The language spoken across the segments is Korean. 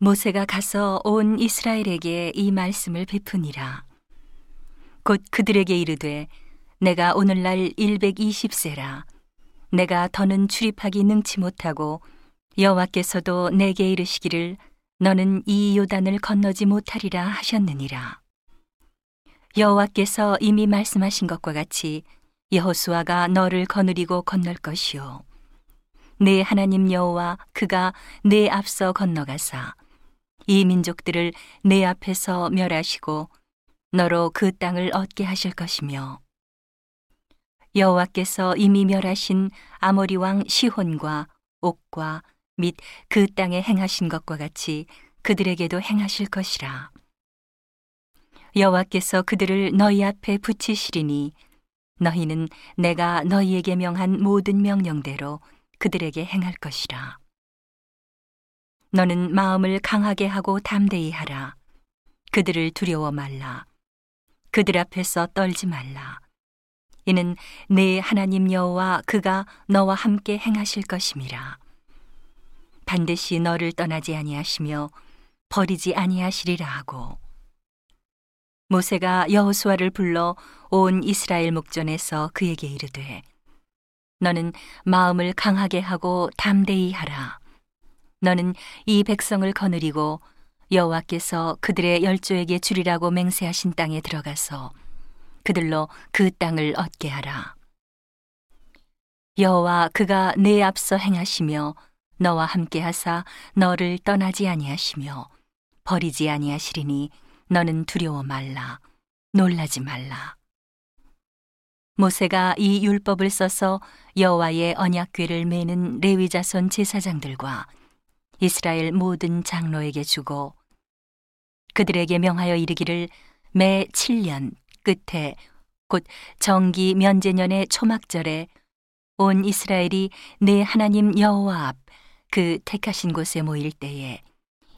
모세가 가서 온 이스라엘에게 이 말씀을 베푸니라. 곧 그들에게 이르되 내가 오늘날 120세라. 내가 더는 출입하기 능치 못하고 여호와께서도 내게 이르시기를 너는 이 요단을 건너지 못하리라 하셨느니라. 여호와께서 이미 말씀하신 것과 같이 여호수아가 너를 거느리고 건널 것이요. 내 하나님 여호와 그가 내 앞서 건너가사 이 민족들을 내 앞에서 멸하시고 너로 그 땅을 얻게 하실 것이며. 여호와께서 이미 멸하신 아모리 왕 시혼과 옥과 및 그 땅에 행하신 것과 같이 그들에게도 행하실 것이라. 여호와께서 그들을 너희 앞에 붙이시리니 너희는 내가 너희에게 명한 모든 명령대로 그들에게 행할 것이라 너는 마음을 강하게 하고 담대히 하라. 그들을 두려워 말라. 그들 앞에서 떨지 말라. 이는 내 하나님 여호와 그가 너와 함께 행하실 것임이라. 반드시 너를 떠나지 아니하시며 버리지 아니하시리라 하고 모세가 여호수아를 불러 온 이스라엘 목전에서 그에게 이르되 너는 마음을 강하게 하고 담대히 하라. 너는 이 백성을 거느리고 여호와께서 그들의 열조에게 주리라고 맹세하신 땅에 들어가서 그들로 그 땅을 얻게 하라. 여호와 그가 내 앞서 행하시며 너와 함께 하사 너를 떠나지 아니하시며 버리지 아니하시리니 너는 두려워 말라 놀라지 말라. 모세가 이 율법을 써서 여호와의 언약궤를 매는 레위 자손 제사장들과 이스라엘 모든 장로에게 주고 그들에게 명하여 이르기를 매 7년 끝에 곧 정기 면제년의 초막절에 온 이스라엘이 내 하나님 여호와 앞 그 택하신 곳에 모일 때에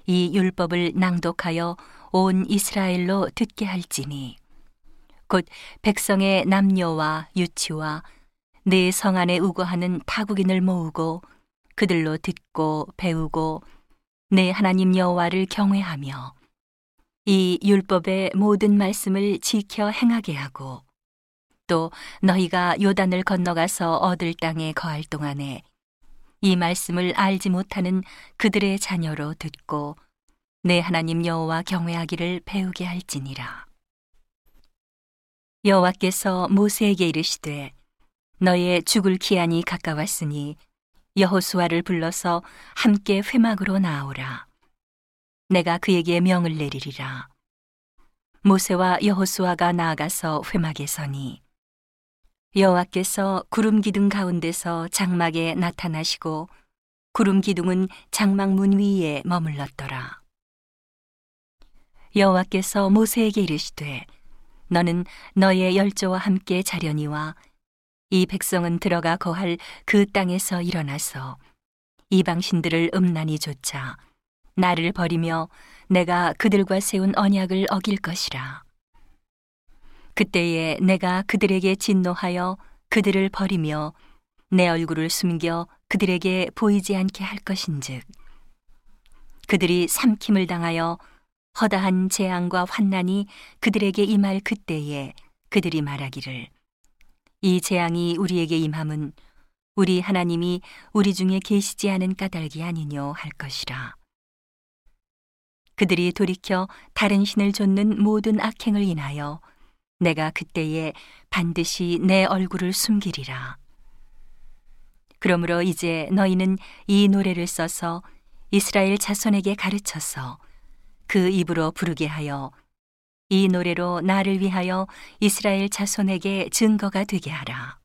이 율법을 낭독하여 온 이스라엘로 듣게 할지니 곧 백성의 남녀와 유치와 내 성 안에 우거하는 타국인을 모으고 그들로 듣고 배우고 내 하나님 여호와를 경외하며 이 율법의 모든 말씀을 지켜 행하게 하고 또 너희가 요단을 건너가서 얻을 땅에 거할 동안에 이 말씀을 알지 못하는 그들의 자녀로 듣고 내 하나님 여호와 경외하기를 배우게 할지니라. 여호와께서 모세에게 이르시되 너의 죽을 기한이 가까웠으니 여호수아를 불러서 함께 회막으로 나오라. 내가 그에게 명을 내리리라. 모세와 여호수아가 나아가서 회막에 서니 여호와께서 구름 기둥 가운데서 장막에 나타나시고 구름 기둥은 장막 문 위에 머물렀더라. 여호와께서 모세에게 이르시되 너는 너의 열조와 함께 자려니와 이 백성은 들어가 거할 그 땅에서 일어나서 이방 신들을 음란히 쫓아 나를 버리며 내가 그들과 세운 언약을 어길 것이라. 그때에 내가 그들에게 진노하여 그들을 버리며 내 얼굴을 숨겨 그들에게 보이지 않게 할 것인즉 그들이 삼킴을 당하여 허다한 재앙과 환난이 그들에게 임할 그때에 그들이 말하기를 이 재앙이 우리에게 임함은 우리 하나님이 우리 중에 계시지 않은 까닭이 아니뇨 할 것이라. 그들이 돌이켜 다른 신을 좇는 모든 악행을 인하여 내가 그때에 반드시 내 얼굴을 숨기리라. 그러므로 이제 너희는 이 노래를 써서 이스라엘 자손에게 가르쳐서 그 입으로 부르게 하여 이 노래로 나를 위하여 이스라엘 자손에게 증거가 되게 하라.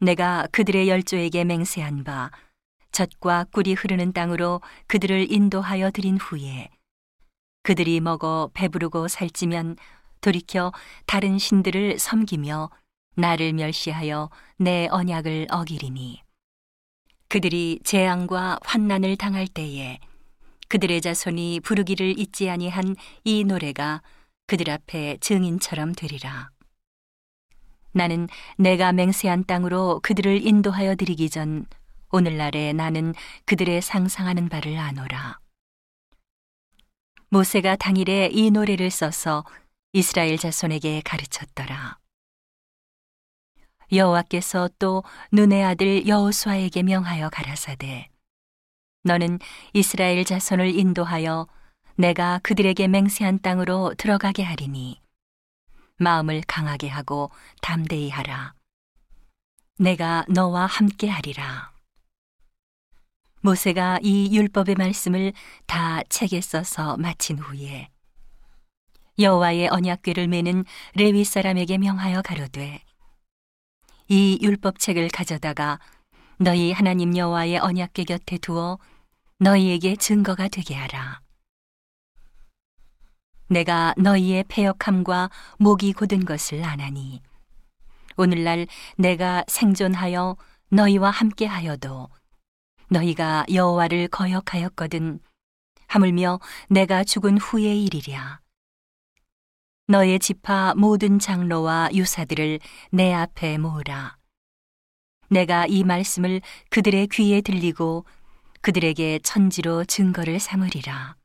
내가 그들의 열조에게 맹세한 바 젖과 꿀이 흐르는 땅으로 그들을 인도하여 드린 후에 그들이 먹어 배부르고 살찌면 돌이켜 다른 신들을 섬기며 나를 멸시하여 내 언약을 어기리니 그들이 재앙과 환난을 당할 때에 그들의 자손이 부르기를 잊지 아니한 이 노래가 그들 앞에 증인처럼 되리라. 나는 내가 맹세한 땅으로 그들을 인도하여 드리기 전 오늘날에 나는 그들의 상상하는 바를 아노라. 모세가 당일에 이 노래를 써서 이스라엘 자손에게 가르쳤더라. 여호와께서 또 눈의 아들 여호수아에게 명하여 가라사대 너는 이스라엘 자손을 인도하여 내가 그들에게 맹세한 땅으로 들어가게 하리니 마음을 강하게 하고 담대히 하라. 내가 너와 함께 하리라. 모세가 이 율법의 말씀을 다 책에 써서 마친 후에 여호와의 언약궤를 메는 레위 사람에게 명하여 가로되 이 율법책을 가져다가 너희 하나님 여호와의 언약궤 곁에 두어 너희에게 증거가 되게 하라. 내가 너희의 패역함과 목이 곧은 것을 아나니 오늘날 내가 생존하여 너희와 함께 하여도 너희가 여호와를 거역하였거든 하물며 내가 죽은 후의 일이랴. 너의 지파 모든 장로와 유사들을 내 앞에 모으라. 내가 이 말씀을 그들의 귀에 들리고 그들에게 천지로 증거를 삼으리라.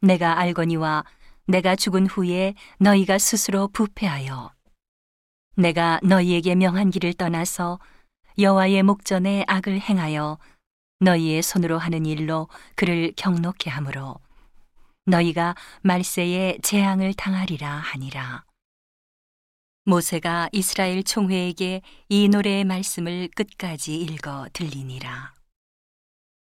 내가 알거니와 내가 죽은 후에 너희가 스스로 부패하여 내가 너희에게 명한 길을 떠나서 여호와의 목전에 악을 행하여 너희의 손으로 하는 일로 그를 경록케 하므로 너희가 말세에 재앙을 당하리라 하니라. 모세가 이스라엘 총회에게 이 노래의 말씀을 끝까지 읽어 들리니라.